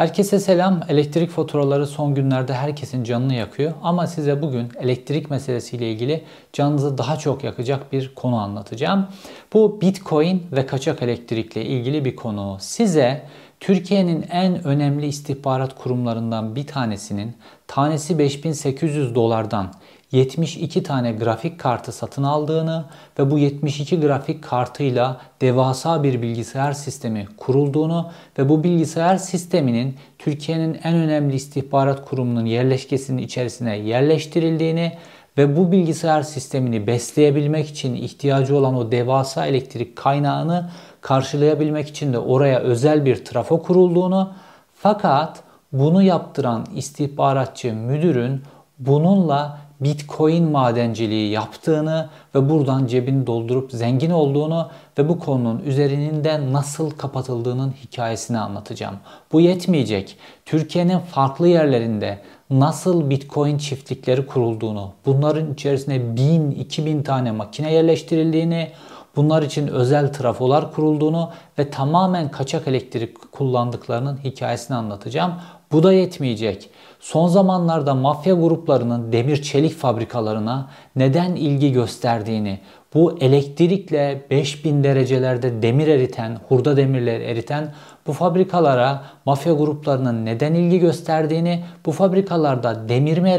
Herkese selam. Elektrik faturaları son günlerde herkesin canını yakıyor. Ama size bugün elektrik meselesiyle ilgili canınızı daha çok yakacak bir konu anlatacağım. Bu Bitcoin ve kaçak elektrikle ilgili bir konu. Size Türkiye'nin en önemli istihbarat kurumlarından bir tanesinin tanesi 5800 dolardan 72 tane grafik kartı satın aldığını ve bu 72 grafik kartıyla devasa bir bilgisayar sistemi kurulduğunu ve bu bilgisayar sisteminin Türkiye'nin en önemli istihbarat kurumunun yerleşkesinin içerisine yerleştirildiğini ve bu bilgisayar sistemini besleyebilmek için ihtiyacı olan o devasa elektrik kaynağını karşılayabilmek için de oraya özel bir trafo kurulduğunu fakat bunu yaptıran istihbaratçı müdürün bununla Bitcoin madenciliği yaptığını ve buradan cebini doldurup zengin olduğunu ve bu konunun üzerinin de nasıl kapatıldığının hikayesini anlatacağım. Bu yetmeyecek. Türkiye'nin farklı yerlerinde nasıl Bitcoin çiftlikleri kurulduğunu, bunların içerisine 1000-2000 tane makine yerleştirildiğini, bunlar için özel trafolar kurulduğunu ve tamamen kaçak elektrik kullandıklarının hikayesini anlatacağım. Bu da yetmeyecek. Son zamanlarda mafya gruplarının demir çelik fabrikalarına neden ilgi gösterdiğini, bu elektrikle 5000 derecelerde demir eriten, hurda demirler eriten bu fabrikalara mafya gruplarının neden ilgi gösterdiğini, bu fabrikalarda demir mi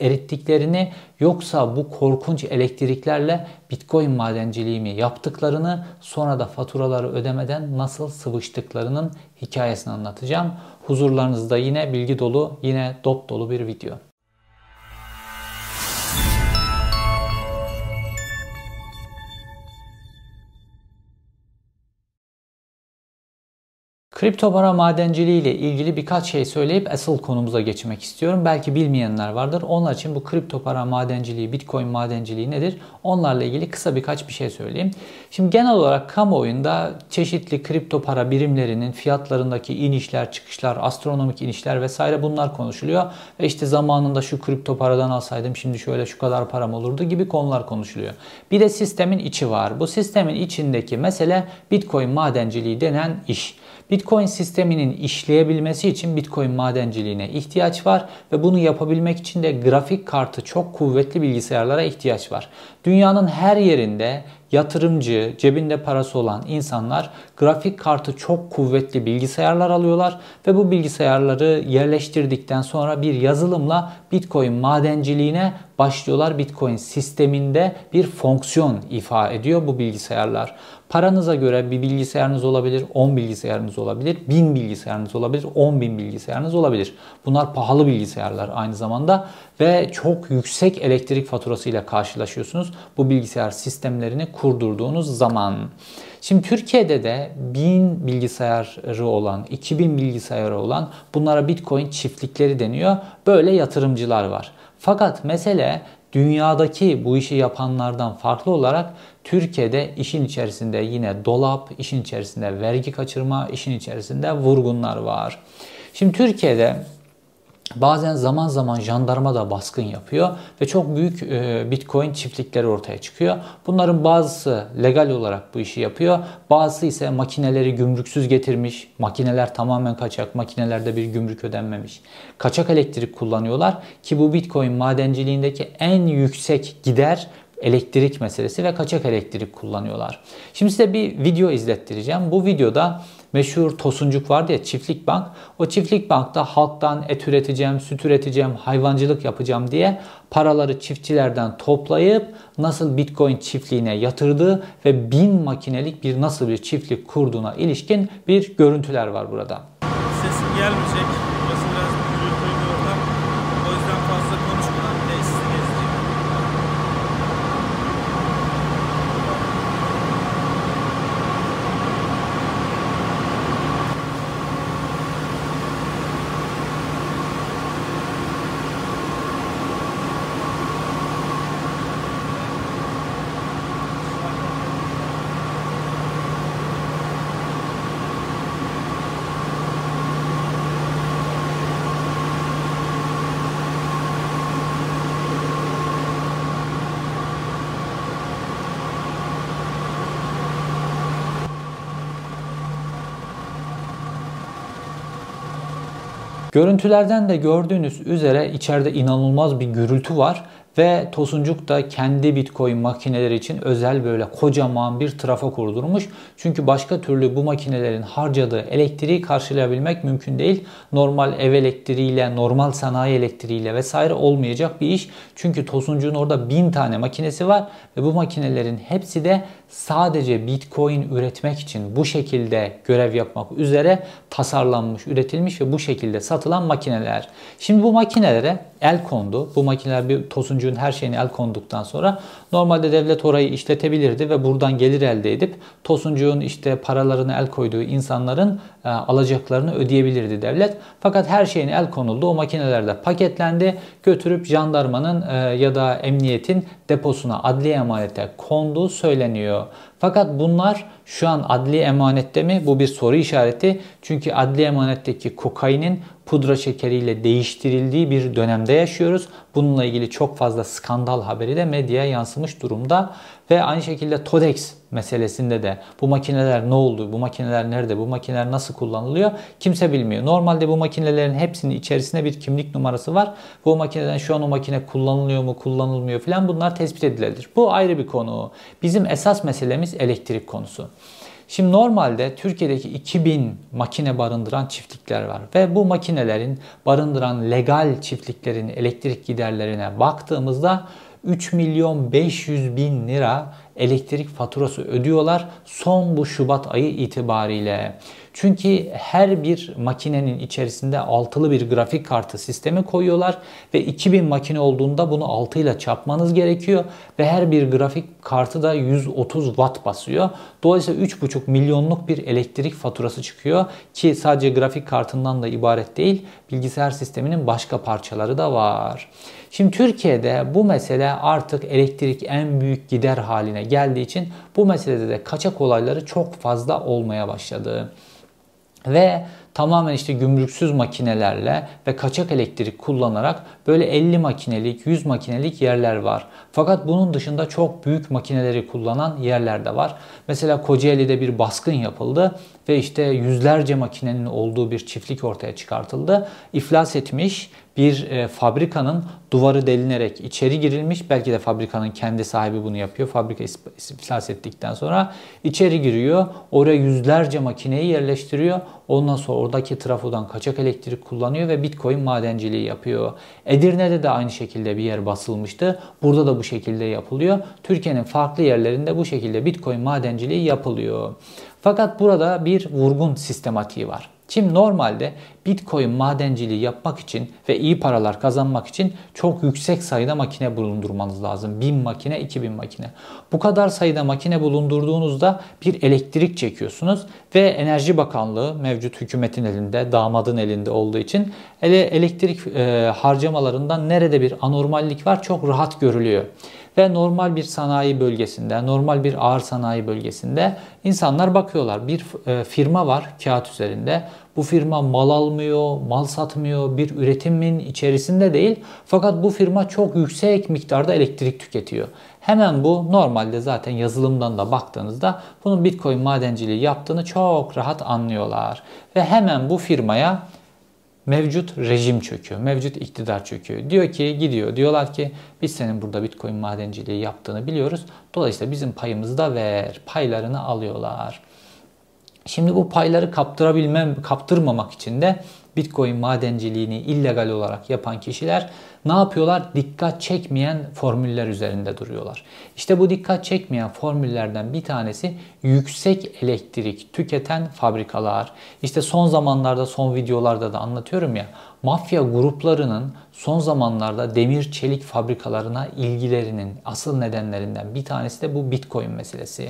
erittiklerini yoksa bu korkunç elektriklerle bitcoin madenciliği mi yaptıklarını sonra da faturaları ödemeden nasıl sıvıştıklarının hikayesini anlatacağım. Huzurlarınızda yine bilgi dolu, yine dop dolu bir video. Kripto para madenciliği ile ilgili birkaç şey söyleyip asıl konumuza geçmek istiyorum. Belki bilmeyenler vardır. Onlar için bu kripto para madenciliği, bitcoin madenciliği nedir? Onlarla ilgili kısa birkaç bir şey söyleyeyim. Şimdi genel olarak kamuoyunda çeşitli kripto para birimlerinin fiyatlarındaki inişler, çıkışlar, astronomik inişler vesaire bunlar konuşuluyor. Ve işte zamanında şu kripto paradan alsaydım şimdi şöyle şu kadar param olurdu gibi konular konuşuluyor. Bir de sistemin içi var. Bu sistemin içindeki mesele bitcoin madenciliği denen iş. Bitcoin sisteminin işleyebilmesi için Bitcoin madenciliğine ihtiyaç var ve bunu yapabilmek için de grafik kartı çok kuvvetli bilgisayarlara ihtiyaç var. Dünyanın her yerinde yatırımcı, cebinde parası olan insanlar grafik kartı çok kuvvetli bilgisayarlar alıyorlar ve bu bilgisayarları yerleştirdikten sonra bir yazılımla Bitcoin madenciliğine başlıyorlar. Bitcoin sisteminde bir fonksiyon ifa ediyor bu bilgisayarlar. Paranıza göre bir bilgisayarınız olabilir, 10 bilgisayarınız olabilir, 1000 bilgisayarınız olabilir, 10 bin bilgisayarınız olabilir. Bunlar pahalı bilgisayarlar aynı zamanda ve çok yüksek elektrik faturasıyla karşılaşıyorsunuz bu bilgisayar sistemlerini kurdurduğunuz zaman. Şimdi Türkiye'de de 1000 bilgisayarı olan, 2000 bilgisayarı olan bunlara Bitcoin çiftlikleri deniyor. Böyle yatırımcılar var. Fakat mesele dünyadaki bu işi yapanlardan farklı olarak Türkiye'de işin içerisinde yine dolap, işin içerisinde vergi kaçırma, işin içerisinde vurgunlar var. Şimdi Türkiye'de Bazen zaman zaman jandarma da baskın yapıyor ve çok büyük e, bitcoin çiftlikleri ortaya çıkıyor. Bunların bazısı legal olarak bu işi yapıyor. Bazısı ise makineleri gümrüksüz getirmiş. Makineler tamamen kaçak. Makinelerde bir gümrük ödenmemiş. Kaçak elektrik kullanıyorlar ki bu bitcoin madenciliğindeki en yüksek gider elektrik meselesi ve kaçak elektrik kullanıyorlar. Şimdi size bir video izlettireceğim. Bu videoda meşhur Tosuncuk vardı ya çiftlik bank. O çiftlik bankta halktan et üreteceğim, süt üreteceğim, hayvancılık yapacağım diye paraları çiftçilerden toplayıp nasıl Bitcoin çiftliğine yatırdığı ve bin makinelik bir nasıl bir çiftlik kurduğuna ilişkin bir görüntüler var burada. Sesim gelmeyecek. Görüntülerden de gördüğünüz üzere içeride inanılmaz bir gürültü var ve Tosuncuk da kendi Bitcoin makineleri için özel böyle kocaman bir trafo kurdurmuş. Çünkü başka türlü bu makinelerin harcadığı elektriği karşılayabilmek mümkün değil. Normal ev elektriğiyle, normal sanayi elektriğiyle vesaire olmayacak bir iş. Çünkü Tosuncuk'un orada bin tane makinesi var ve bu makinelerin hepsi de sadece Bitcoin üretmek için bu şekilde görev yapmak üzere tasarlanmış, üretilmiş ve bu şekilde satılan makineler. Şimdi bu makinelere el kondu. Bu makineler bir tosuncuğun her şeyini el konduktan sonra normalde devlet orayı işletebilirdi ve buradan gelir elde edip tosuncuğun işte paralarını el koyduğu insanların e, alacaklarını ödeyebilirdi devlet. Fakat her şeyini el konuldu. O makinelerde paketlendi. Götürüp jandarmanın e, ya da emniyetin deposuna adli emanete konduğu söyleniyor. Fakat bunlar şu an adli emanette mi? Bu bir soru işareti. Çünkü adli emanetteki kokainin pudra şekeriyle değiştirildiği bir dönemde yaşıyoruz. Bununla ilgili çok fazla skandal haberi de medyaya yansımış durumda. Ve aynı şekilde TODEX meselesinde de bu makineler ne oldu, bu makineler nerede, bu makineler nasıl kullanılıyor kimse bilmiyor. Normalde bu makinelerin hepsinin içerisinde bir kimlik numarası var. Bu makineden şu an o makine kullanılıyor mu, kullanılmıyor filan bunlar tespit edilebilir. Bu ayrı bir konu. Bizim esas meselemiz elektrik konusu. Şimdi normalde Türkiye'deki 2000 makine barındıran çiftlikler var ve bu makinelerin barındıran legal çiftliklerin elektrik giderlerine baktığımızda 3 milyon 500 bin lira elektrik faturası ödüyorlar son bu Şubat ayı itibariyle. Çünkü her bir makinenin içerisinde altılı bir grafik kartı sistemi koyuyorlar ve 2000 makine olduğunda bunu 6 ile çarpmanız gerekiyor ve her bir grafik kartı da 130 watt basıyor. Dolayısıyla 3,5 milyonluk bir elektrik faturası çıkıyor ki sadece grafik kartından da ibaret değil bilgisayar sisteminin başka parçaları da var. Şimdi Türkiye'de bu mesele artık elektrik en büyük gider haline geldiği için bu meselede de kaçak olayları çok fazla olmaya başladı. Ve tamamen işte gümrüksüz makinelerle ve kaçak elektrik kullanarak böyle 50 makinelik, 100 makinelik yerler var. Fakat bunun dışında çok büyük makineleri kullanan yerler de var. Mesela Kocaeli'de bir baskın yapıldı ve işte yüzlerce makinenin olduğu bir çiftlik ortaya çıkartıldı. İflas etmiş bir e, fabrikanın duvarı delinerek içeri girilmiş. Belki de fabrikanın kendi sahibi bunu yapıyor. Fabrika iflas ettikten sonra içeri giriyor. Oraya yüzlerce makineyi yerleştiriyor. Ondan sonra oradaki trafodan kaçak elektrik kullanıyor ve bitcoin madenciliği yapıyor. Edirne'de de aynı şekilde bir yer basılmıştı. Burada da bu şekilde yapılıyor. Türkiye'nin farklı yerlerinde bu şekilde bitcoin madenciliği yapılıyor. Fakat burada bir vurgun sistematiği var. Şimdi normalde Bitcoin madenciliği yapmak için ve iyi paralar kazanmak için çok yüksek sayıda makine bulundurmanız lazım. 1000 makine, 2000 makine. Bu kadar sayıda makine bulundurduğunuzda bir elektrik çekiyorsunuz ve Enerji Bakanlığı mevcut hükümetin elinde, damadın elinde olduğu için ele elektrik e, harcamalarından nerede bir anormallik var çok rahat görülüyor ve normal bir sanayi bölgesinde, normal bir ağır sanayi bölgesinde insanlar bakıyorlar. Bir e, firma var kağıt üzerinde. Bu firma mal almıyor, mal satmıyor, bir üretimin içerisinde değil. Fakat bu firma çok yüksek miktarda elektrik tüketiyor. Hemen bu normalde zaten yazılımdan da baktığınızda bunun Bitcoin madenciliği yaptığını çok rahat anlıyorlar. Ve hemen bu firmaya mevcut rejim çöküyor, mevcut iktidar çöküyor. Diyor ki gidiyor diyorlar ki biz senin burada bitcoin madenciliği yaptığını biliyoruz. Dolayısıyla bizim payımızı da ver. Paylarını alıyorlar. Şimdi bu payları kaptırabilmem, kaptırmamak için de Bitcoin madenciliğini illegal olarak yapan kişiler ne yapıyorlar? Dikkat çekmeyen formüller üzerinde duruyorlar. İşte bu dikkat çekmeyen formüllerden bir tanesi yüksek elektrik tüketen fabrikalar. İşte son zamanlarda son videolarda da anlatıyorum ya mafya gruplarının son zamanlarda demir çelik fabrikalarına ilgilerinin asıl nedenlerinden bir tanesi de bu Bitcoin meselesi.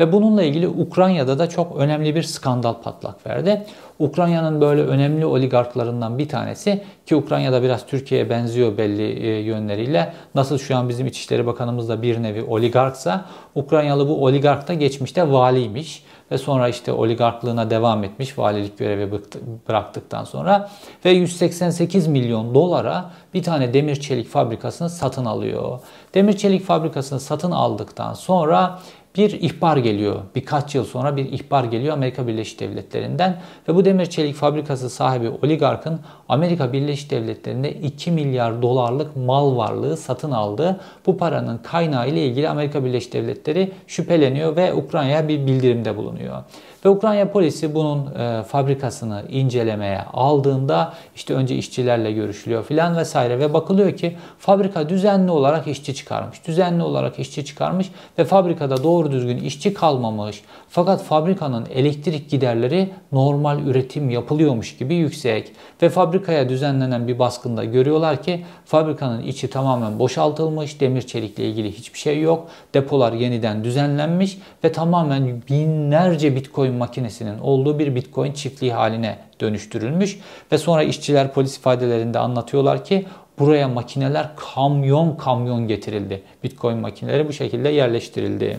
Ve bununla ilgili Ukrayna'da da çok önemli bir skandal patlak verdi. Ukrayna'nın böyle önemli oligarklarından bir tanesi ki Ukrayna'da biraz Türkiye'ye benziyor belli e, yönleriyle. Nasıl şu an bizim İçişleri Bakanımız da bir nevi oligarksa Ukraynalı bu oligark da geçmişte valiymiş ve sonra işte oligarklığına devam etmiş valilik görevi bıraktıktan sonra ve 188 milyon dolara bir tane demir çelik fabrikasını satın alıyor. Demir çelik fabrikasını satın aldıktan sonra bir ihbar geliyor. Birkaç yıl sonra bir ihbar geliyor Amerika Birleşik Devletleri'nden ve bu demir çelik fabrikası sahibi oligarkın Amerika Birleşik Devletleri'nde 2 milyar dolarlık mal varlığı satın aldı. Bu paranın kaynağı ile ilgili Amerika Birleşik Devletleri şüpheleniyor ve Ukrayna'ya bir bildirimde bulunuyor. Ve Ukrayna polisi bunun e, fabrikasını incelemeye aldığında işte önce işçilerle görüşülüyor filan vesaire ve bakılıyor ki fabrika düzenli olarak işçi çıkarmış. Düzenli olarak işçi çıkarmış ve fabrikada doğru düzgün işçi kalmamış. Fakat fabrikanın elektrik giderleri normal üretim yapılıyormuş gibi yüksek. Ve fabrikaya düzenlenen bir baskında görüyorlar ki fabrikanın içi tamamen boşaltılmış. Demir çelikle ilgili hiçbir şey yok. Depolar yeniden düzenlenmiş ve tamamen binlerce bitcoin makinesinin olduğu bir bitcoin çiftliği haline dönüştürülmüş. Ve sonra işçiler polis ifadelerinde anlatıyorlar ki buraya makineler kamyon kamyon getirildi. Bitcoin makineleri bu şekilde yerleştirildi.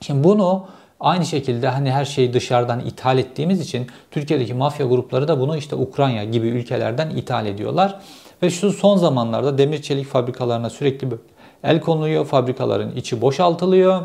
Şimdi bunu Aynı şekilde hani her şeyi dışarıdan ithal ettiğimiz için Türkiye'deki mafya grupları da bunu işte Ukrayna gibi ülkelerden ithal ediyorlar. Ve şu son zamanlarda demir çelik fabrikalarına sürekli el konuluyor. Fabrikaların içi boşaltılıyor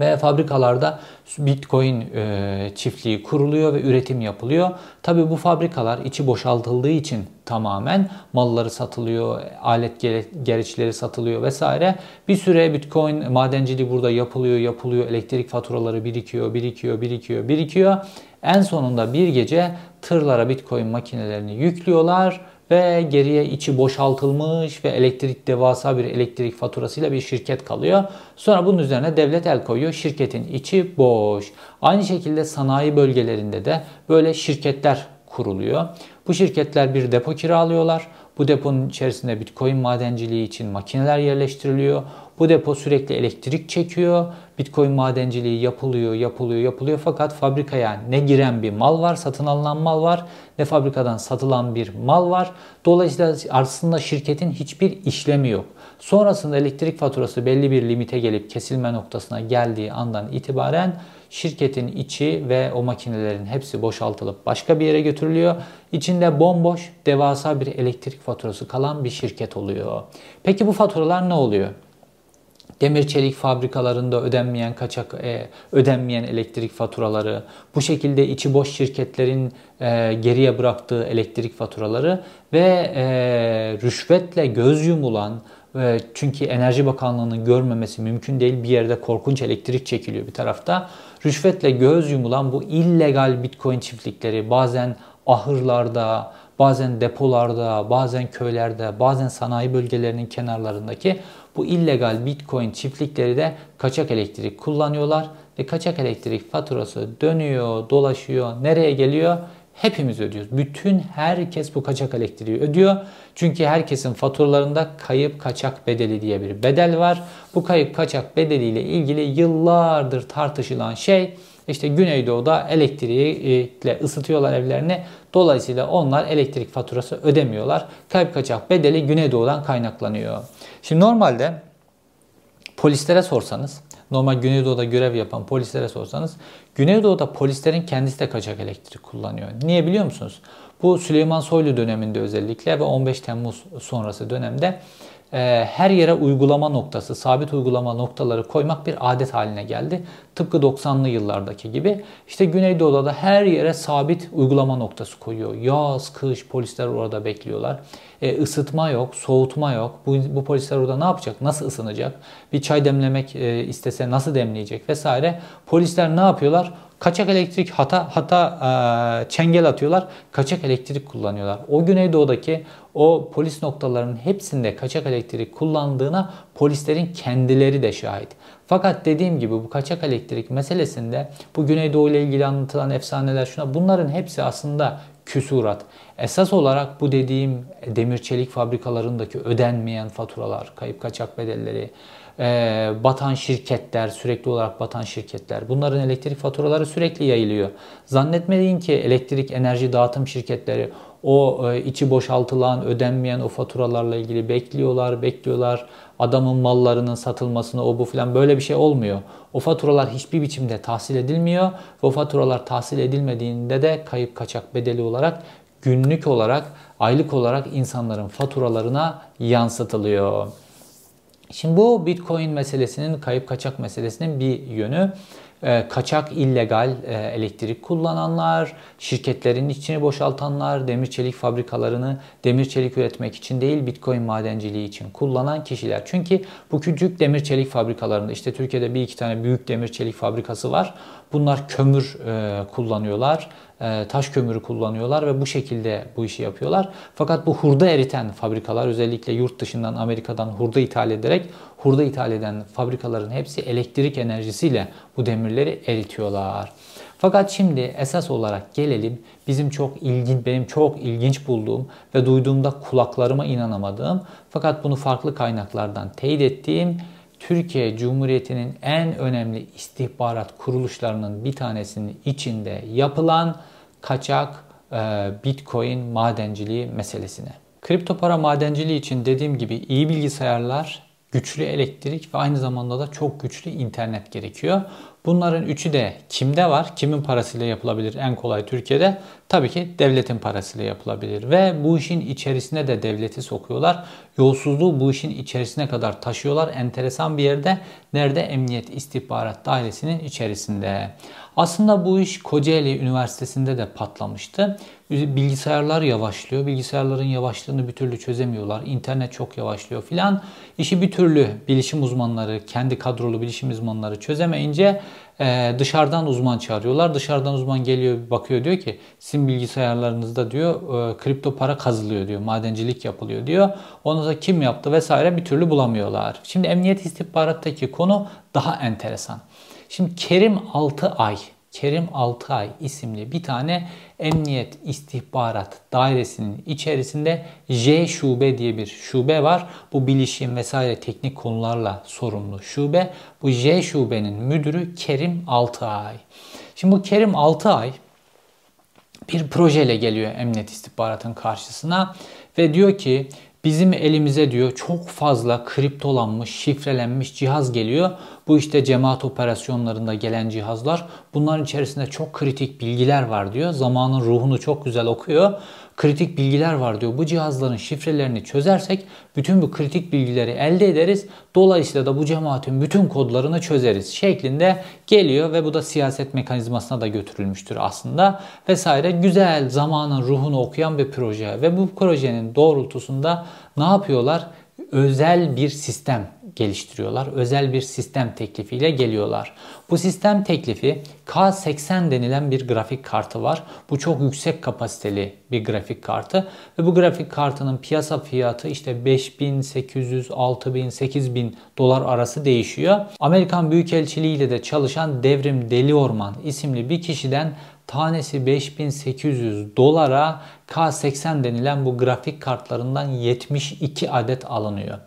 ve fabrikalarda Bitcoin e, çiftliği kuruluyor ve üretim yapılıyor. Tabii bu fabrikalar içi boşaltıldığı için tamamen malları satılıyor, alet gereçleri satılıyor vesaire. Bir süre Bitcoin madenciliği burada yapılıyor, yapılıyor. Elektrik faturaları birikiyor, birikiyor, birikiyor, birikiyor. En sonunda bir gece tırlara Bitcoin makinelerini yüklüyorlar ve geriye içi boşaltılmış ve elektrik devasa bir elektrik faturasıyla bir şirket kalıyor. Sonra bunun üzerine devlet el koyuyor. Şirketin içi boş. Aynı şekilde sanayi bölgelerinde de böyle şirketler kuruluyor. Bu şirketler bir depo kiralıyorlar. Bu deponun içerisinde Bitcoin madenciliği için makineler yerleştiriliyor. Bu depo sürekli elektrik çekiyor. Bitcoin madenciliği yapılıyor, yapılıyor, yapılıyor. Fakat fabrikaya ne giren bir mal var, satın alınan mal var, ne fabrikadan satılan bir mal var. Dolayısıyla aslında şirketin hiçbir işlemi yok. Sonrasında elektrik faturası belli bir limite gelip kesilme noktasına geldiği andan itibaren şirketin içi ve o makinelerin hepsi boşaltılıp başka bir yere götürülüyor. İçinde bomboş, devasa bir elektrik faturası kalan bir şirket oluyor. Peki bu faturalar ne oluyor? Demir çelik fabrikalarında ödenmeyen kaçak e, ödenmeyen elektrik faturaları, bu şekilde içi boş şirketlerin e, geriye bıraktığı elektrik faturaları ve e, rüşvetle göz yumulan e, çünkü Enerji Bakanlığı'nın görmemesi mümkün değil. Bir yerde korkunç elektrik çekiliyor bir tarafta. Rüşvetle göz yumulan bu illegal Bitcoin çiftlikleri bazen ahırlarda, bazen depolarda, bazen köylerde, bazen sanayi bölgelerinin kenarlarındaki bu illegal Bitcoin çiftlikleri de kaçak elektrik kullanıyorlar ve kaçak elektrik faturası dönüyor, dolaşıyor, nereye geliyor? Hepimiz ödüyoruz. Bütün herkes bu kaçak elektriği ödüyor. Çünkü herkesin faturalarında kayıp kaçak bedeli diye bir bedel var. Bu kayıp kaçak bedeliyle ilgili yıllardır tartışılan şey işte Güneydoğu'da elektriğiyle ısıtıyorlar evlerini. Dolayısıyla onlar elektrik faturası ödemiyorlar. Kayıp kaçak bedeli Güneydoğu'dan kaynaklanıyor. Şimdi normalde polislere sorsanız, normal Güneydoğu'da görev yapan polislere sorsanız, Güneydoğu'da polislerin kendisi de kaçak elektrik kullanıyor. Niye biliyor musunuz? Bu Süleyman Soylu döneminde özellikle ve 15 Temmuz sonrası dönemde her yere uygulama noktası, sabit uygulama noktaları koymak bir adet haline geldi. Tıpkı 90'lı yıllardaki gibi. İşte Güneydoğu'da da her yere sabit uygulama noktası koyuyor. Yaz, kış polisler orada bekliyorlar. E, ısıtma yok, soğutma yok. Bu, bu polisler orada ne yapacak? Nasıl ısınacak? Bir çay demlemek e, istese nasıl demleyecek vesaire. Polisler ne yapıyorlar? Kaçak elektrik hata hata e, çengel atıyorlar. Kaçak elektrik kullanıyorlar. O Güneydoğu'daki o polis noktalarının hepsinde kaçak elektrik kullandığına polislerin kendileri de şahit. Fakat dediğim gibi bu kaçak elektrik meselesinde bu Güneydoğu ile ilgili anlatılan efsaneler şuna bunların hepsi aslında küsurat. Esas olarak bu dediğim demir çelik fabrikalarındaki ödenmeyen faturalar, kayıp kaçak bedelleri, e, batan şirketler, sürekli olarak batan şirketler. Bunların elektrik faturaları sürekli yayılıyor. Zannetmeyin ki elektrik enerji dağıtım şirketleri o e, içi boşaltılan, ödenmeyen o faturalarla ilgili bekliyorlar, bekliyorlar. Adamın mallarının satılmasını o bu filan böyle bir şey olmuyor. O faturalar hiçbir biçimde tahsil edilmiyor. O faturalar tahsil edilmediğinde de kayıp kaçak bedeli olarak günlük olarak, aylık olarak insanların faturalarına yansıtılıyor. Şimdi bu Bitcoin meselesinin, kayıp kaçak meselesinin bir yönü. E, kaçak illegal e, elektrik kullananlar, şirketlerin içini boşaltanlar, demir çelik fabrikalarını demir çelik üretmek için değil Bitcoin madenciliği için kullanan kişiler. Çünkü bu küçük demir çelik fabrikalarında işte Türkiye'de bir iki tane büyük demir çelik fabrikası var. Bunlar kömür e, kullanıyorlar, e, taş kömürü kullanıyorlar ve bu şekilde bu işi yapıyorlar. Fakat bu hurda eriten fabrikalar özellikle yurt dışından Amerika'dan hurda ithal ederek hurda ithal eden fabrikaların hepsi elektrik enerjisiyle bu demirleri eritiyorlar. Fakat şimdi esas olarak gelelim bizim çok ilginç, benim çok ilginç bulduğum ve duyduğumda kulaklarıma inanamadığım fakat bunu farklı kaynaklardan teyit ettiğim Türkiye Cumhuriyeti'nin en önemli istihbarat kuruluşlarının bir tanesinin içinde yapılan kaçak e, Bitcoin madenciliği meselesine. Kripto para madenciliği için dediğim gibi iyi bilgisayarlar, güçlü elektrik ve aynı zamanda da çok güçlü internet gerekiyor. Bunların üçü de kimde var? Kimin parasıyla yapılabilir en kolay Türkiye'de? Tabii ki devletin parasıyla yapılabilir. Ve bu işin içerisine de devleti sokuyorlar. Yolsuzluğu bu işin içerisine kadar taşıyorlar. Enteresan bir yerde. Nerede? Emniyet İstihbarat Dairesi'nin içerisinde. Aslında bu iş Kocaeli Üniversitesi'nde de patlamıştı. Bilgisayarlar yavaşlıyor. Bilgisayarların yavaşlığını bir türlü çözemiyorlar. İnternet çok yavaşlıyor filan. İşi bir türlü bilişim uzmanları, kendi kadrolu bilişim uzmanları çözemeyince e, dışarıdan uzman çağırıyorlar. Dışarıdan uzman geliyor bakıyor diyor ki sizin bilgisayarlarınızda diyor e, kripto para kazılıyor diyor. Madencilik yapılıyor diyor. Onu da kim yaptı vesaire bir türlü bulamıyorlar. Şimdi emniyet istihbarattaki konu daha enteresan. Şimdi Kerim Altıay, Kerim Altıay isimli bir tane Emniyet İstihbarat Dairesi'nin içerisinde J şube diye bir şube var. Bu bilişim vesaire teknik konularla sorumlu şube. Bu J şubenin müdürü Kerim Altıay. Şimdi bu Kerim Altıay bir projeyle geliyor Emniyet İstihbarat'ın karşısına ve diyor ki Bizim elimize diyor çok fazla kriptolanmış, şifrelenmiş cihaz geliyor. Bu işte cemaat operasyonlarında gelen cihazlar. Bunların içerisinde çok kritik bilgiler var diyor. Zamanın ruhunu çok güzel okuyor kritik bilgiler var diyor. Bu cihazların şifrelerini çözersek bütün bu kritik bilgileri elde ederiz. Dolayısıyla da bu cemaatin bütün kodlarını çözeriz şeklinde geliyor ve bu da siyaset mekanizmasına da götürülmüştür aslında vesaire. Güzel zamanın ruhunu okuyan bir proje ve bu projenin doğrultusunda ne yapıyorlar? Özel bir sistem geliştiriyorlar. Özel bir sistem teklifiyle geliyorlar. Bu sistem teklifi K80 denilen bir grafik kartı var. Bu çok yüksek kapasiteli bir grafik kartı ve bu grafik kartının piyasa fiyatı işte 5800, 6000, 8000 dolar arası değişiyor. Amerikan Büyükelçiliği ile de çalışan Devrim Deliorman isimli bir kişiden tanesi 5800 dolara K80 denilen bu grafik kartlarından 72 adet alınıyor.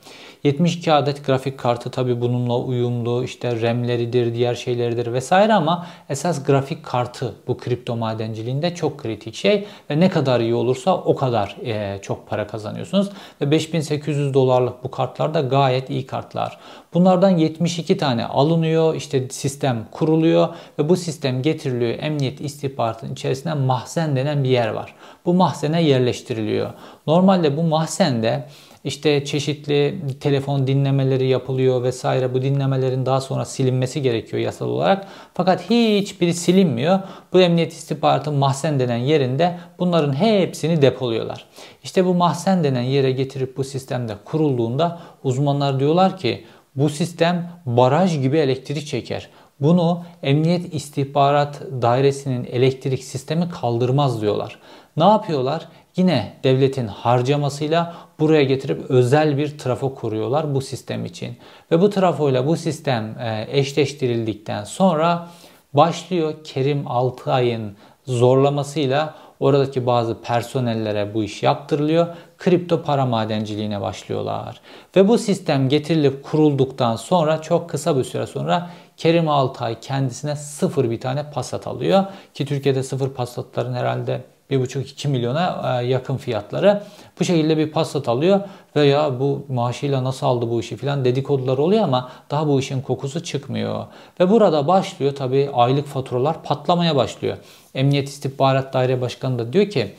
72 adet grafik kartı tabi bununla uyumlu işte RAM'leridir, diğer şeyleridir vesaire ama esas grafik kartı bu kripto madenciliğinde çok kritik şey ve ne kadar iyi olursa o kadar e, çok para kazanıyorsunuz ve 5800 dolarlık bu kartlar da gayet iyi kartlar. Bunlardan 72 tane alınıyor, işte sistem kuruluyor ve bu sistem getiriliyor emniyet istihbaratının içerisinde mahzen denen bir yer var. Bu mahzene yerleştiriliyor. Normalde bu mahzende işte çeşitli telefon dinlemeleri yapılıyor vesaire. Bu dinlemelerin daha sonra silinmesi gerekiyor yasal olarak. Fakat hiçbiri silinmiyor. Bu emniyet istihbaratı mahzen denen yerinde bunların hepsini depoluyorlar. İşte bu mahzen denen yere getirip bu sistemde kurulduğunda uzmanlar diyorlar ki bu sistem baraj gibi elektrik çeker. Bunu Emniyet İstihbarat Dairesi'nin elektrik sistemi kaldırmaz diyorlar. Ne yapıyorlar? Yine devletin harcamasıyla buraya getirip özel bir trafo kuruyorlar bu sistem için. Ve bu trafoyla bu sistem e, eşleştirildikten sonra başlıyor Kerim Altıay'ın zorlamasıyla oradaki bazı personellere bu iş yaptırılıyor. Kripto para madenciliğine başlıyorlar. Ve bu sistem getirilip kurulduktan sonra çok kısa bir süre sonra Kerim Altay kendisine sıfır bir tane Passat alıyor. Ki Türkiye'de sıfır Passat'ların herhalde 1,5-2 milyona e, yakın fiyatları. Bu şekilde bir Passat alıyor ve ya bu maaşıyla nasıl aldı bu işi filan dedikodular oluyor ama daha bu işin kokusu çıkmıyor. Ve burada başlıyor tabii aylık faturalar patlamaya başlıyor. Emniyet İstihbarat Daire Başkanı da diyor ki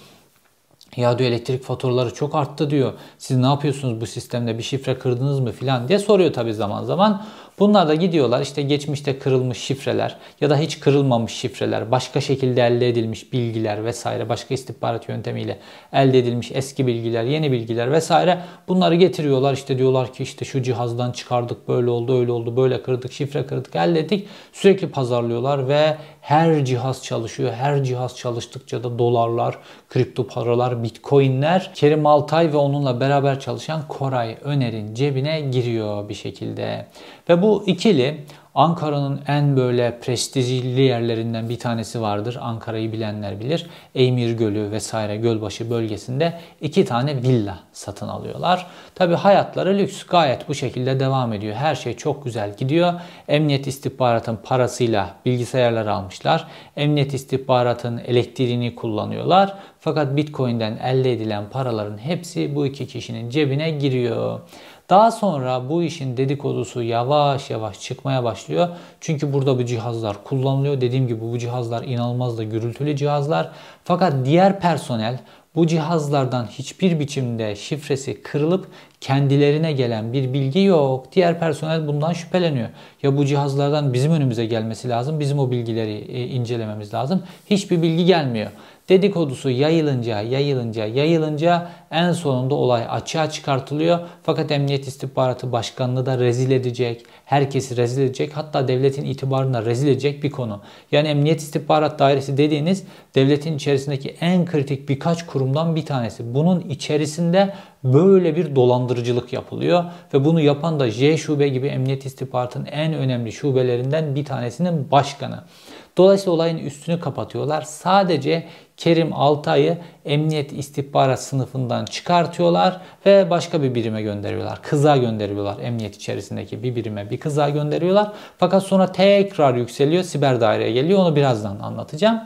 Ya diyor elektrik faturaları çok arttı diyor. Siz ne yapıyorsunuz bu sistemde bir şifre kırdınız mı filan diye soruyor tabi zaman zaman. Bunlar da gidiyorlar işte geçmişte kırılmış şifreler ya da hiç kırılmamış şifreler, başka şekilde elde edilmiş bilgiler vesaire, başka istihbarat yöntemiyle elde edilmiş eski bilgiler, yeni bilgiler vesaire bunları getiriyorlar. İşte diyorlar ki işte şu cihazdan çıkardık, böyle oldu, öyle oldu, böyle kırdık, şifre kırdık, elde ettik. Sürekli pazarlıyorlar ve her cihaz çalışıyor. Her cihaz çalıştıkça da dolarlar, kripto paralar, bitcoinler Kerim Altay ve onunla beraber çalışan Koray Öner'in cebine giriyor bir şekilde. Ve bu ikili Ankara'nın en böyle prestijli yerlerinden bir tanesi vardır. Ankara'yı bilenler bilir. Eymir Gölü vesaire Gölbaşı bölgesinde iki tane villa satın alıyorlar. Tabi hayatları lüks gayet bu şekilde devam ediyor. Her şey çok güzel gidiyor. Emniyet istihbaratın parasıyla bilgisayarlar almışlar. Emniyet istihbaratın elektriğini kullanıyorlar. Fakat Bitcoin'den elde edilen paraların hepsi bu iki kişinin cebine giriyor. Daha sonra bu işin dedikodusu yavaş yavaş çıkmaya başlıyor. Çünkü burada bu cihazlar kullanılıyor. Dediğim gibi bu cihazlar inanılmaz da gürültülü cihazlar. Fakat diğer personel bu cihazlardan hiçbir biçimde şifresi kırılıp kendilerine gelen bir bilgi yok. Diğer personel bundan şüpheleniyor. Ya bu cihazlardan bizim önümüze gelmesi lazım. Bizim o bilgileri e, incelememiz lazım. Hiçbir bilgi gelmiyor. Dedikodusu yayılınca, yayılınca, yayılınca en sonunda olay açığa çıkartılıyor. Fakat Emniyet İstihbaratı Başkanlığı da rezil edecek, herkesi rezil edecek, hatta devletin itibarına rezil edecek bir konu. Yani Emniyet İstihbarat Dairesi dediğiniz devletin içerisindeki en kritik birkaç kurumdan bir tanesi. Bunun içerisinde böyle bir dolandırıcılık yapılıyor ve bunu yapan da J şube gibi Emniyet İstihbaratının en önemli şubelerinden bir tanesinin başkanı. Dolayısıyla olayın üstünü kapatıyorlar. Sadece Kerim Altay'ı emniyet istihbarat sınıfından çıkartıyorlar ve başka bir birime gönderiyorlar. Kıza gönderiyorlar emniyet içerisindeki bir birime bir kıza gönderiyorlar. Fakat sonra tekrar yükseliyor siber daireye geliyor onu birazdan anlatacağım.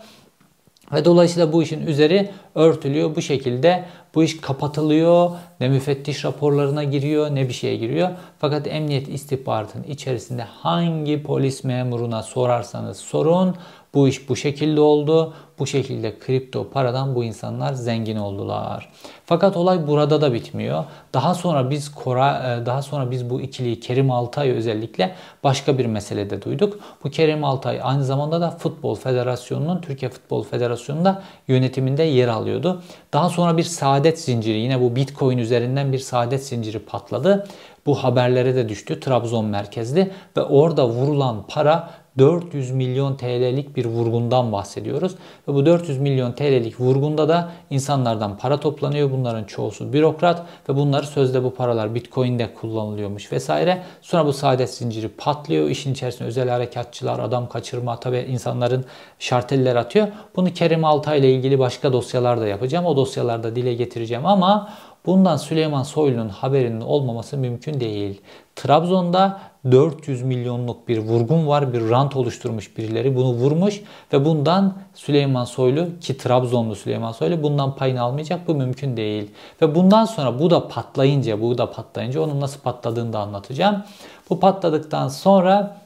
Ve dolayısıyla bu işin üzeri örtülüyor. Bu şekilde bu iş kapatılıyor. Ne müfettiş raporlarına giriyor ne bir şeye giriyor. Fakat emniyet istihbaratının içerisinde hangi polis memuruna sorarsanız sorun bu iş bu şekilde oldu. Bu şekilde kripto paradan bu insanlar zengin oldular. Fakat olay burada da bitmiyor. Daha sonra biz Kora, e, daha sonra biz bu ikiliyi Kerim Altay özellikle başka bir meselede duyduk. Bu Kerim Altay aynı zamanda da Futbol Federasyonu'nun Türkiye Futbol Federasyonu'nda yönetiminde yer alıyordu. Daha sonra bir saadet zinciri yine bu Bitcoin üzerinden bir saadet zinciri patladı. Bu haberlere de düştü. Trabzon merkezli ve orada vurulan para 400 milyon TL'lik bir vurgundan bahsediyoruz. Ve bu 400 milyon TL'lik vurgunda da insanlardan para toplanıyor. Bunların çoğusu bürokrat ve bunları sözde bu paralar Bitcoin'de kullanılıyormuş vesaire. Sonra bu saadet zinciri patlıyor. İşin içerisinde özel harekatçılar, adam kaçırma tabi insanların şarteller atıyor. Bunu Kerim Altay ile ilgili başka dosyalarda yapacağım. O dosyalarda dile getireceğim ama Bundan Süleyman Soylu'nun haberinin olmaması mümkün değil. Trabzon'da 400 milyonluk bir vurgun var. Bir rant oluşturmuş birileri bunu vurmuş ve bundan Süleyman Soylu ki Trabzonlu Süleyman Soylu bundan payını almayacak. Bu mümkün değil. Ve bundan sonra bu da patlayınca, bu da patlayınca onun nasıl patladığını da anlatacağım. Bu patladıktan sonra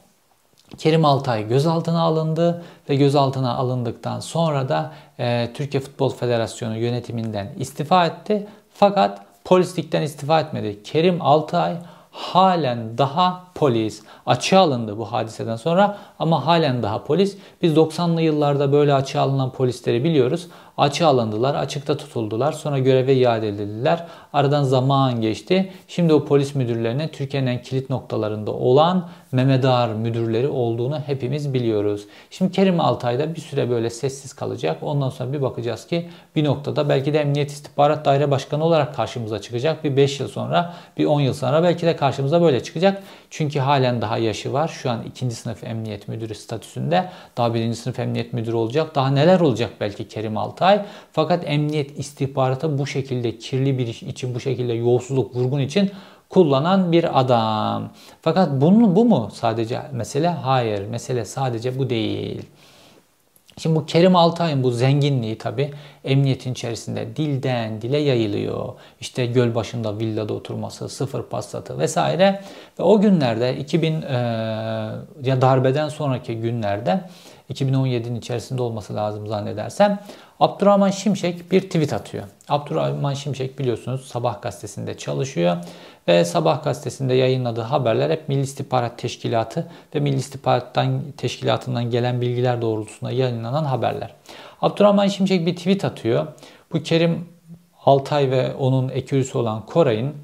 Kerim Altay gözaltına alındı ve gözaltına alındıktan sonra da e, Türkiye Futbol Federasyonu yönetiminden istifa etti. Fakat polislikten istifa etmedi. Kerim Altay halen daha polis. Açığa alındı bu hadiseden sonra ama halen daha polis. Biz 90'lı yıllarda böyle açığa alınan polisleri biliyoruz. Açığa alındılar, açıkta tutuldular. Sonra göreve iade edildiler. Aradan zaman geçti. Şimdi o polis müdürlerinin Türkiye'nin en kilit noktalarında olan Mehmet Ağar müdürleri olduğunu hepimiz biliyoruz. Şimdi Kerim Altay'da bir süre böyle sessiz kalacak. Ondan sonra bir bakacağız ki bir noktada belki de Emniyet İstihbarat Daire Başkanı olarak karşımıza çıkacak. Bir 5 yıl sonra, bir 10 yıl sonra belki de karşımıza böyle çıkacak. Çünkü halen daha yaşı var. Şu an ikinci sınıf emniyet müdürü statüsünde. Daha birinci sınıf emniyet müdürü olacak. Daha neler olacak belki Kerim Altay. Fakat emniyet istihbarata bu şekilde kirli bir iş için, bu şekilde yolsuzluk, vurgun için kullanan bir adam. Fakat bunu, bu mu sadece mesele? Hayır. Mesele sadece bu değil. Şimdi bu Kerim Altay'ın bu zenginliği tabi emniyetin içerisinde dilden dile yayılıyor. İşte göl başında villada oturması, sıfır pasatı vesaire. Ve o günlerde 2000 e, ya darbeden sonraki günlerde 2017'nin içerisinde olması lazım zannedersem Abdurrahman Şimşek bir tweet atıyor. Abdurrahman Şimşek biliyorsunuz Sabah gazetesinde çalışıyor ve Sabah gazetesinde yayınladığı haberler hep Milli İstihbarat Teşkilatı ve Milli İstihbarat'tan Teşkilatı'ndan gelen bilgiler doğrultusunda yayınlanan haberler. Abdurrahman Şimşek bir tweet atıyor. Bu Kerim Altay ve onun ekürüsü olan Koray'ın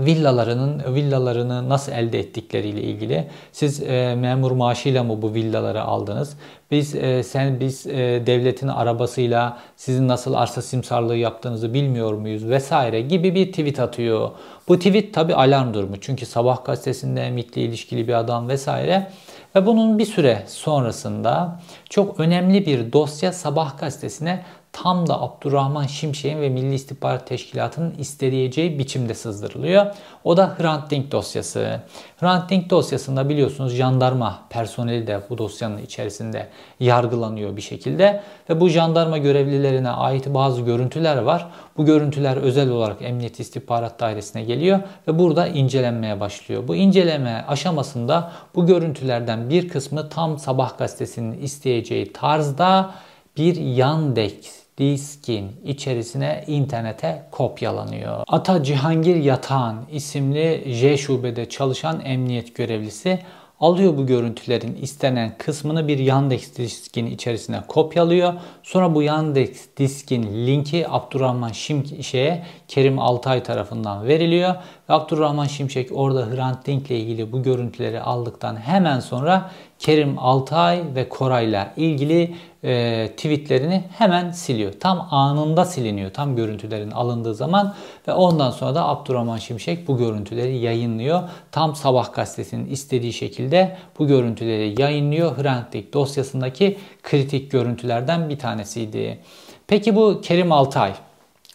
villalarının villalarını nasıl elde ettikleriyle ilgili siz e, memur maaşıyla mı bu villaları aldınız? Biz e, sen biz e, devletin arabasıyla sizin nasıl arsa simsarlığı yaptığınızı bilmiyor muyuz vesaire gibi bir tweet atıyor. Bu tweet tabi alarm durumu. Çünkü Sabah gazetesinde MİT'le ilişkili bir adam vesaire ve bunun bir süre sonrasında çok önemli bir dosya Sabah gazetesine tam da Abdurrahman Şimşek'in ve Milli İstihbarat Teşkilatı'nın isteyeceği biçimde sızdırılıyor. O da Hrant Dink dosyası. Hrant Dink dosyasında biliyorsunuz jandarma personeli de bu dosyanın içerisinde yargılanıyor bir şekilde. Ve bu jandarma görevlilerine ait bazı görüntüler var. Bu görüntüler özel olarak Emniyet İstihbarat Dairesi'ne geliyor ve burada incelenmeye başlıyor. Bu inceleme aşamasında bu görüntülerden bir kısmı tam Sabah gazetesinin isteyeceği tarzda bir Yandex diskin içerisine internete kopyalanıyor. Ata Cihangir Yatağan isimli J şubede çalışan emniyet görevlisi alıyor bu görüntülerin istenen kısmını bir Yandex diskin içerisine kopyalıyor. Sonra bu Yandex diskin linki Abdurrahman Şimşek'e Kerim Altay tarafından veriliyor. Abdurrahman Şimşek orada Hrant Dink ile ilgili bu görüntüleri aldıktan hemen sonra Kerim Altay ve Koray'la ilgili e, tweetlerini hemen siliyor. Tam anında siliniyor. Tam görüntülerin alındığı zaman ve ondan sonra da Abdurrahman Şimşek bu görüntüleri yayınlıyor. Tam Sabah gazetesinin istediği şekilde bu görüntüleri yayınlıyor. Hrant Dink dosyasındaki kritik görüntülerden bir tanesiydi. Peki bu Kerim Altay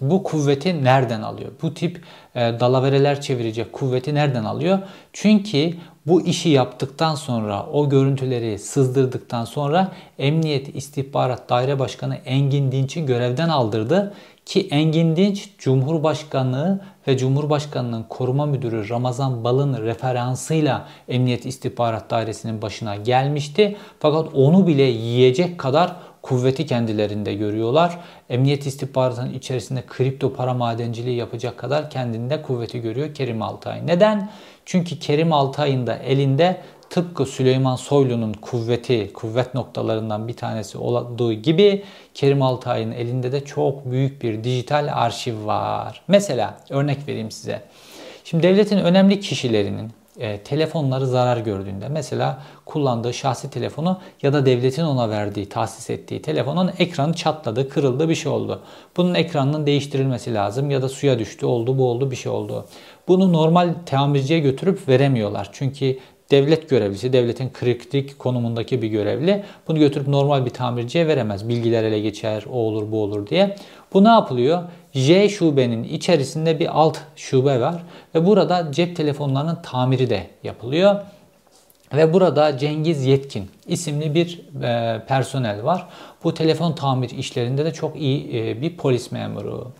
bu kuvveti nereden alıyor? Bu tip dalavereler çevirecek kuvveti nereden alıyor? Çünkü bu işi yaptıktan sonra, o görüntüleri sızdırdıktan sonra Emniyet İstihbarat Daire Başkanı Engin Dinç'i görevden aldırdı. Ki Engin Dinç Cumhurbaşkanlığı ve Cumhurbaşkanlığının koruma müdürü Ramazan Bal'ın referansıyla Emniyet İstihbarat Dairesi'nin başına gelmişti. Fakat onu bile yiyecek kadar kuvveti kendilerinde görüyorlar. Emniyet istihbaratının içerisinde kripto para madenciliği yapacak kadar kendinde kuvveti görüyor Kerim Altay. Neden? Çünkü Kerim Altay'ın da elinde tıpkı Süleyman Soylu'nun kuvveti, kuvvet noktalarından bir tanesi olduğu gibi Kerim Altay'ın elinde de çok büyük bir dijital arşiv var. Mesela örnek vereyim size. Şimdi devletin önemli kişilerinin e, telefonları zarar gördüğünde mesela kullandığı şahsi telefonu ya da devletin ona verdiği, tahsis ettiği telefonun ekranı çatladı, kırıldı bir şey oldu. Bunun ekranının değiştirilmesi lazım ya da suya düştü, oldu bu oldu bir şey oldu. Bunu normal tamirciye götürüp veremiyorlar. Çünkü devlet görevlisi, devletin kritik konumundaki bir görevli bunu götürüp normal bir tamirciye veremez. Bilgiler ele geçer, o olur bu olur diye. Bu ne yapılıyor? J şubenin içerisinde bir alt şube var ve burada cep telefonlarının tamiri de yapılıyor. Ve burada Cengiz Yetkin isimli bir e, personel var. Bu telefon tamir işlerinde de çok iyi e, bir polis memuru.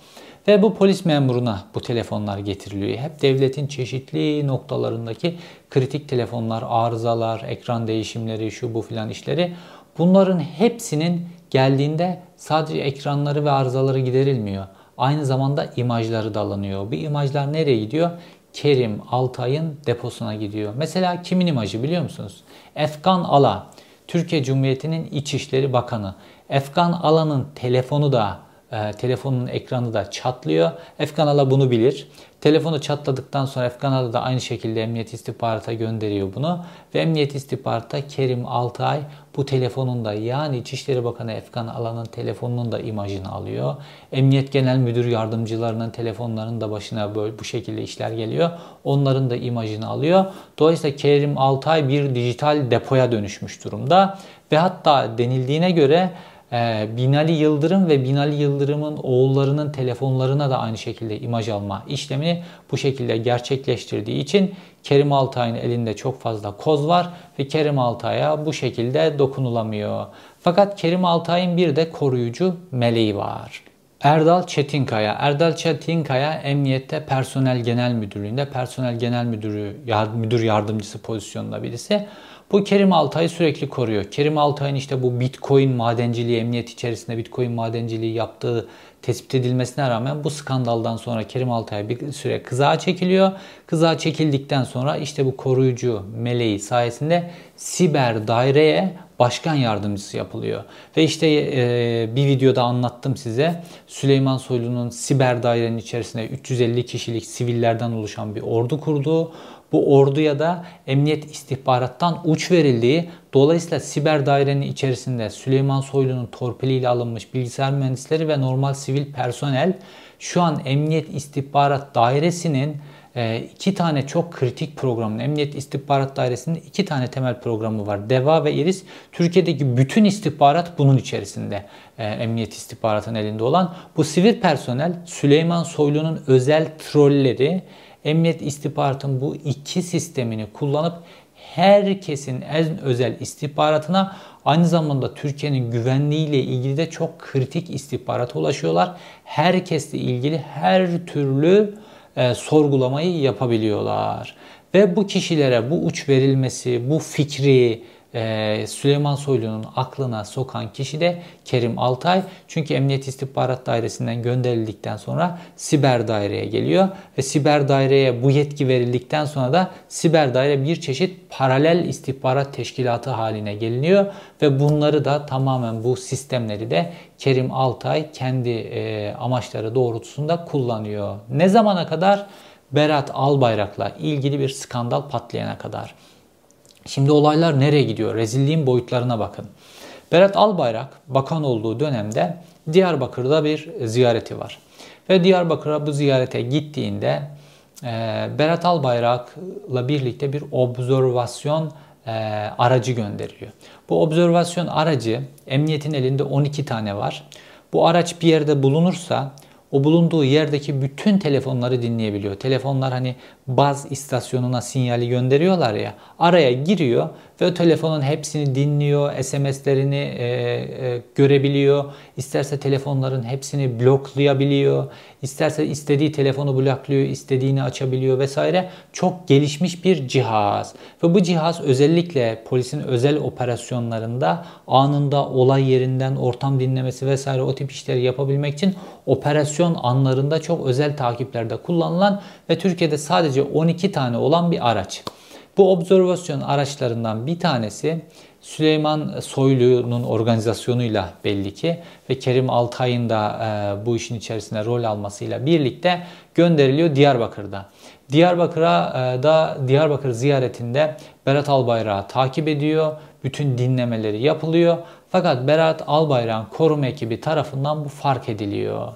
Ve bu polis memuruna bu telefonlar getiriliyor. Hep devletin çeşitli noktalarındaki kritik telefonlar, arızalar, ekran değişimleri, şu bu filan işleri. Bunların hepsinin geldiğinde sadece ekranları ve arızaları giderilmiyor. Aynı zamanda imajları da alınıyor. Bu imajlar nereye gidiyor? Kerim Altay'ın deposuna gidiyor. Mesela kimin imajı biliyor musunuz? Efkan Ala, Türkiye Cumhuriyeti'nin İçişleri Bakanı. Efkan Ala'nın telefonu da e, telefonun ekranı da çatlıyor. Efkan Ala bunu bilir. Telefonu çatladıktan sonra Efkan Ala da aynı şekilde Emniyet İstihbarat'a gönderiyor bunu. Ve Emniyet İstihbarat'ta Kerim Altay bu telefonun da yani İçişleri Bakanı Efkan Ala'nın telefonunun da imajını alıyor. Emniyet Genel Müdür Yardımcılarının telefonlarının da başına böyle bu şekilde işler geliyor. Onların da imajını alıyor. Dolayısıyla Kerim Altay bir dijital depoya dönüşmüş durumda. Ve hatta denildiğine göre Binali Yıldırım ve Binali Yıldırım'ın oğullarının telefonlarına da aynı şekilde imaj alma işlemini bu şekilde gerçekleştirdiği için Kerim Altay'ın elinde çok fazla koz var ve Kerim Altay'a bu şekilde dokunulamıyor. Fakat Kerim Altay'ın bir de koruyucu meleği var. Erdal Çetinkaya. Erdal Çetinkaya Emniyette Personel Genel Müdürlüğünde personel genel müdürü, müdür yardımcısı pozisyonunda birisi. Bu Kerim Altay'ı sürekli koruyor. Kerim Altay'ın işte bu Bitcoin madenciliği, emniyet içerisinde Bitcoin madenciliği yaptığı tespit edilmesine rağmen bu skandaldan sonra Kerim Altay bir süre kızağa çekiliyor. Kızağa çekildikten sonra işte bu koruyucu meleği sayesinde siber daireye başkan yardımcısı yapılıyor. Ve işte e, bir videoda anlattım size Süleyman Soylu'nun siber dairenin içerisinde 350 kişilik sivillerden oluşan bir ordu kurduğu, bu orduya da emniyet istihbarattan uç verildiği, dolayısıyla siber dairenin içerisinde Süleyman Soylu'nun torpiliyle alınmış bilgisayar mühendisleri ve normal sivil personel şu an emniyet istihbarat dairesinin ee, iki tane çok kritik programın Emniyet İstihbarat Dairesi'nin iki tane temel programı var. DEVA ve IRIS. Türkiye'deki bütün istihbarat bunun içerisinde. Ee, Emniyet İstihbarat'ın elinde olan. Bu sivil personel Süleyman Soylu'nun özel trolleri Emniyet İstihbarat'ın bu iki sistemini kullanıp herkesin en özel istihbaratına aynı zamanda Türkiye'nin güvenliğiyle ilgili de çok kritik istihbarata ulaşıyorlar. Herkesle ilgili her türlü e, sorgulamayı yapabiliyorlar. Ve bu kişilere bu uç verilmesi, bu fikri e, Süleyman Soylu'nun aklına sokan kişi de Kerim Altay. Çünkü Emniyet İstihbarat Dairesi'nden gönderildikten sonra siber daireye geliyor. Ve siber daireye bu yetki verildikten sonra da siber daire bir çeşit paralel istihbarat teşkilatı haline geliniyor. Ve bunları da tamamen bu sistemleri de Kerim Altay kendi e, amaçları doğrultusunda kullanıyor. Ne zamana kadar? Berat Albayrak'la ilgili bir skandal patlayana kadar. Şimdi olaylar nereye gidiyor? Rezilliğin boyutlarına bakın. Berat Albayrak bakan olduğu dönemde Diyarbakır'da bir ziyareti var. Ve Diyarbakır'a bu ziyarete gittiğinde e, Berat Albayrak'la birlikte bir observasyon e, aracı gönderiliyor. Bu observasyon aracı emniyetin elinde 12 tane var. Bu araç bir yerde bulunursa o bulunduğu yerdeki bütün telefonları dinleyebiliyor. Telefonlar hani baz istasyonuna sinyali gönderiyorlar ya. Araya giriyor ve o telefonun hepsini dinliyor, SMS'lerini e, e, görebiliyor. İsterse telefonların hepsini bloklayabiliyor. İsterse istediği telefonu blokluyor, istediğini açabiliyor vesaire. Çok gelişmiş bir cihaz. Ve bu cihaz özellikle polisin özel operasyonlarında anında olay yerinden ortam dinlemesi vesaire o tip işleri yapabilmek için operasyon anlarında çok özel takiplerde kullanılan ve Türkiye'de sadece 12 tane olan bir araç. Bu observasyon araçlarından bir tanesi Süleyman Soylu'nun organizasyonuyla belli ki ve Kerim Altay'ın da e, bu işin içerisinde rol almasıyla birlikte gönderiliyor Diyarbakır'da. Diyarbakır'a e, da Diyarbakır ziyaretinde Berat Albayrak'ı takip ediyor. Bütün dinlemeleri yapılıyor. Fakat Berat Albayrak'ın koruma ekibi tarafından bu fark ediliyor.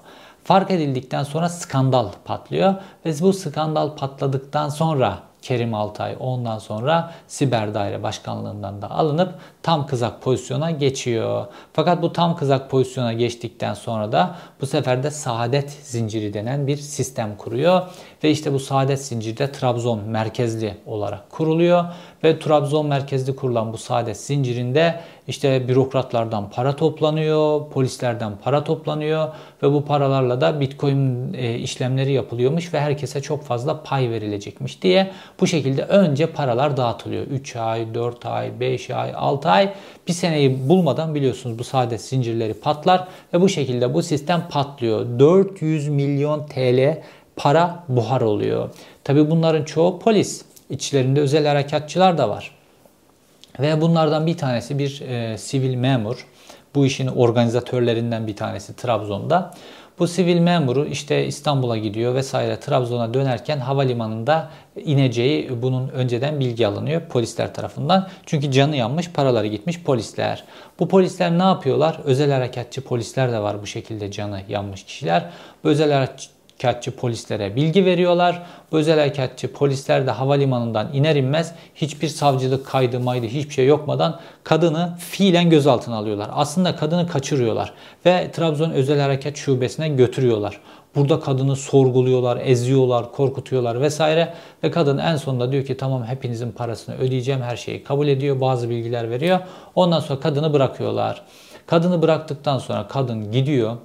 Fark edildikten sonra skandal patlıyor ve bu skandal patladıktan sonra Kerim Altay ondan sonra siber daire başkanlığından da alınıp tam kızak pozisyona geçiyor. Fakat bu tam kızak pozisyona geçtikten sonra da bu sefer de saadet zinciri denen bir sistem kuruyor. Ve işte bu saadet zinciri de Trabzon merkezli olarak kuruluyor. Ve Trabzon merkezli kurulan bu saadet zincirinde işte bürokratlardan para toplanıyor, polislerden para toplanıyor ve bu paralarla da bitcoin e, işlemleri yapılıyormuş ve herkese çok fazla pay verilecekmiş diye bu şekilde önce paralar dağıtılıyor. 3 ay, 4 ay, 5 ay, 6 ay bir seneyi bulmadan biliyorsunuz bu saadet zincirleri patlar ve bu şekilde bu sistem patlıyor. 400 milyon TL para buhar oluyor. Tabi bunların çoğu polis. İçlerinde özel harekatçılar da var. Ve bunlardan bir tanesi bir e, sivil memur. Bu işin organizatörlerinden bir tanesi Trabzon'da. Bu sivil memuru işte İstanbul'a gidiyor vesaire Trabzon'a dönerken havalimanında ineceği bunun önceden bilgi alınıyor polisler tarafından. Çünkü canı yanmış, paraları gitmiş polisler. Bu polisler ne yapıyorlar? Özel harekatçı polisler de var bu şekilde canı yanmış kişiler. Bu özel harekatçı polislere bilgi veriyorlar. Özel harekatçı polisler de havalimanından iner inmez hiçbir savcılık kaydı maydı hiçbir şey yokmadan kadını fiilen gözaltına alıyorlar. Aslında kadını kaçırıyorlar ve Trabzon Özel Harekat Şubesi'ne götürüyorlar. Burada kadını sorguluyorlar, eziyorlar, korkutuyorlar vesaire. Ve kadın en sonunda diyor ki tamam hepinizin parasını ödeyeceğim her şeyi kabul ediyor. Bazı bilgiler veriyor. Ondan sonra kadını bırakıyorlar. Kadını bıraktıktan sonra kadın gidiyor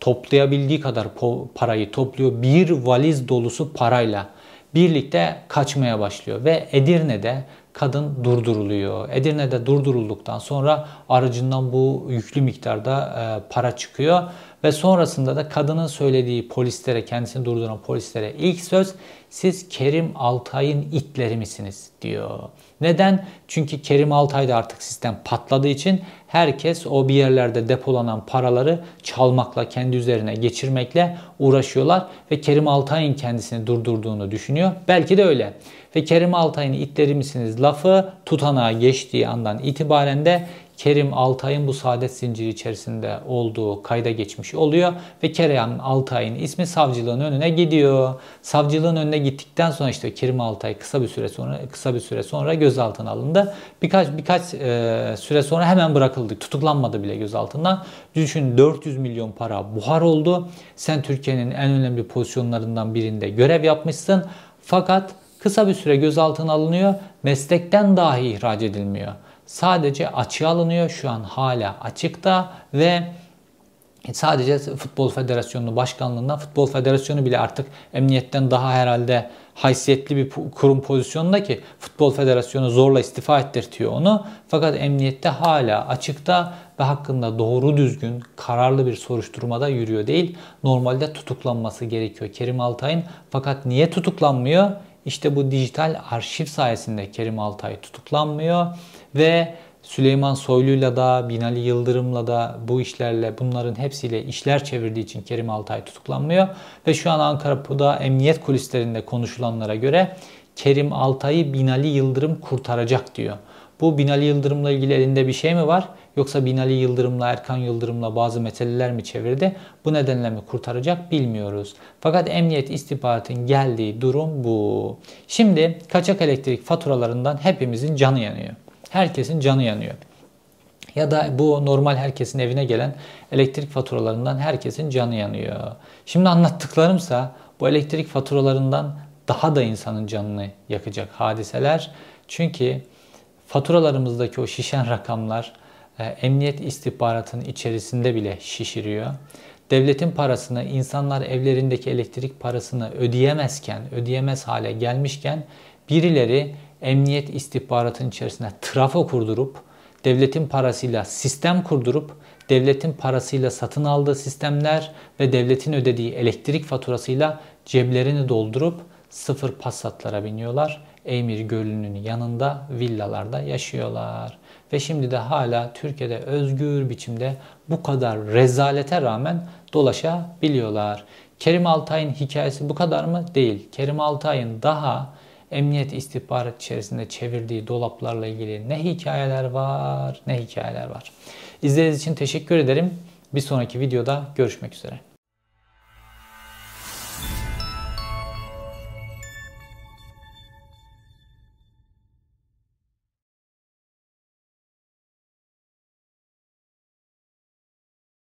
toplayabildiği kadar parayı topluyor. Bir valiz dolusu parayla birlikte kaçmaya başlıyor ve Edirne'de kadın durduruluyor. Edirne'de durdurulduktan sonra aracından bu yüklü miktarda e, para çıkıyor ve sonrasında da kadının söylediği polislere, kendisini durduran polislere ilk söz siz Kerim Altay'ın itleri misiniz diyor. Neden? Çünkü Kerim Altay'da artık sistem patladığı için herkes o bir yerlerde depolanan paraları çalmakla, kendi üzerine geçirmekle uğraşıyorlar ve Kerim Altay'ın kendisini durdurduğunu düşünüyor. Belki de öyle. Ve Kerim Altay'ın itleri misiniz lafı tutanağa geçtiği andan itibaren de Kerim Altay'ın bu saadet zinciri içerisinde olduğu kayda geçmiş oluyor ve Kerim Altay'ın ismi savcılığın önüne gidiyor. Savcılığın önüne gittikten sonra işte Kerim Altay kısa bir süre sonra kısa bir süre sonra gözaltına alındı. Birkaç birkaç e, süre sonra hemen bırakıldı. Tutuklanmadı bile gözaltından. Düşün 400 milyon para buhar oldu. Sen Türkiye'nin en önemli pozisyonlarından birinde görev yapmışsın. Fakat kısa bir süre gözaltına alınıyor. Meslekten dahi ihraç edilmiyor sadece açığa alınıyor. Şu an hala açıkta ve sadece Futbol Federasyonu başkanlığından Futbol Federasyonu bile artık emniyetten daha herhalde haysiyetli bir kurum pozisyonunda ki Futbol Federasyonu zorla istifa ettirtiyor onu. Fakat emniyette hala açıkta ve hakkında doğru düzgün kararlı bir soruşturmada yürüyor değil. Normalde tutuklanması gerekiyor Kerim Altay'ın. Fakat niye tutuklanmıyor? İşte bu dijital arşiv sayesinde Kerim Altay tutuklanmıyor ve Süleyman Soylu'yla da Binali Yıldırım'la da bu işlerle bunların hepsiyle işler çevirdiği için Kerim Altay tutuklanmıyor. Ve şu an Ankara'da emniyet kulislerinde konuşulanlara göre Kerim Altay'ı Binali Yıldırım kurtaracak diyor. Bu Binali Yıldırım'la ilgili elinde bir şey mi var? Yoksa Binali Yıldırım'la Erkan Yıldırım'la bazı meseleler mi çevirdi? Bu nedenle mi kurtaracak bilmiyoruz. Fakat emniyet istihbaratın geldiği durum bu. Şimdi kaçak elektrik faturalarından hepimizin canı yanıyor. Herkesin canı yanıyor. Ya da bu normal herkesin evine gelen elektrik faturalarından herkesin canı yanıyor. Şimdi anlattıklarımsa bu elektrik faturalarından daha da insanın canını yakacak hadiseler. Çünkü faturalarımızdaki o şişen rakamlar e, emniyet istihbaratının içerisinde bile şişiriyor. Devletin parasını, insanlar evlerindeki elektrik parasını ödeyemezken, ödeyemez hale gelmişken birileri emniyet istihbaratının içerisine trafo kurdurup, devletin parasıyla sistem kurdurup, devletin parasıyla satın aldığı sistemler ve devletin ödediği elektrik faturasıyla ceplerini doldurup sıfır Passat'lara biniyorlar. Eymir Gölü'nün yanında villalarda yaşıyorlar. Ve şimdi de hala Türkiye'de özgür biçimde bu kadar rezalete rağmen dolaşabiliyorlar. Kerim Altay'ın hikayesi bu kadar mı? Değil. Kerim Altay'ın daha emniyet istihbarat içerisinde çevirdiği dolaplarla ilgili ne hikayeler var ne hikayeler var. İzlediğiniz için teşekkür ederim. Bir sonraki videoda görüşmek üzere.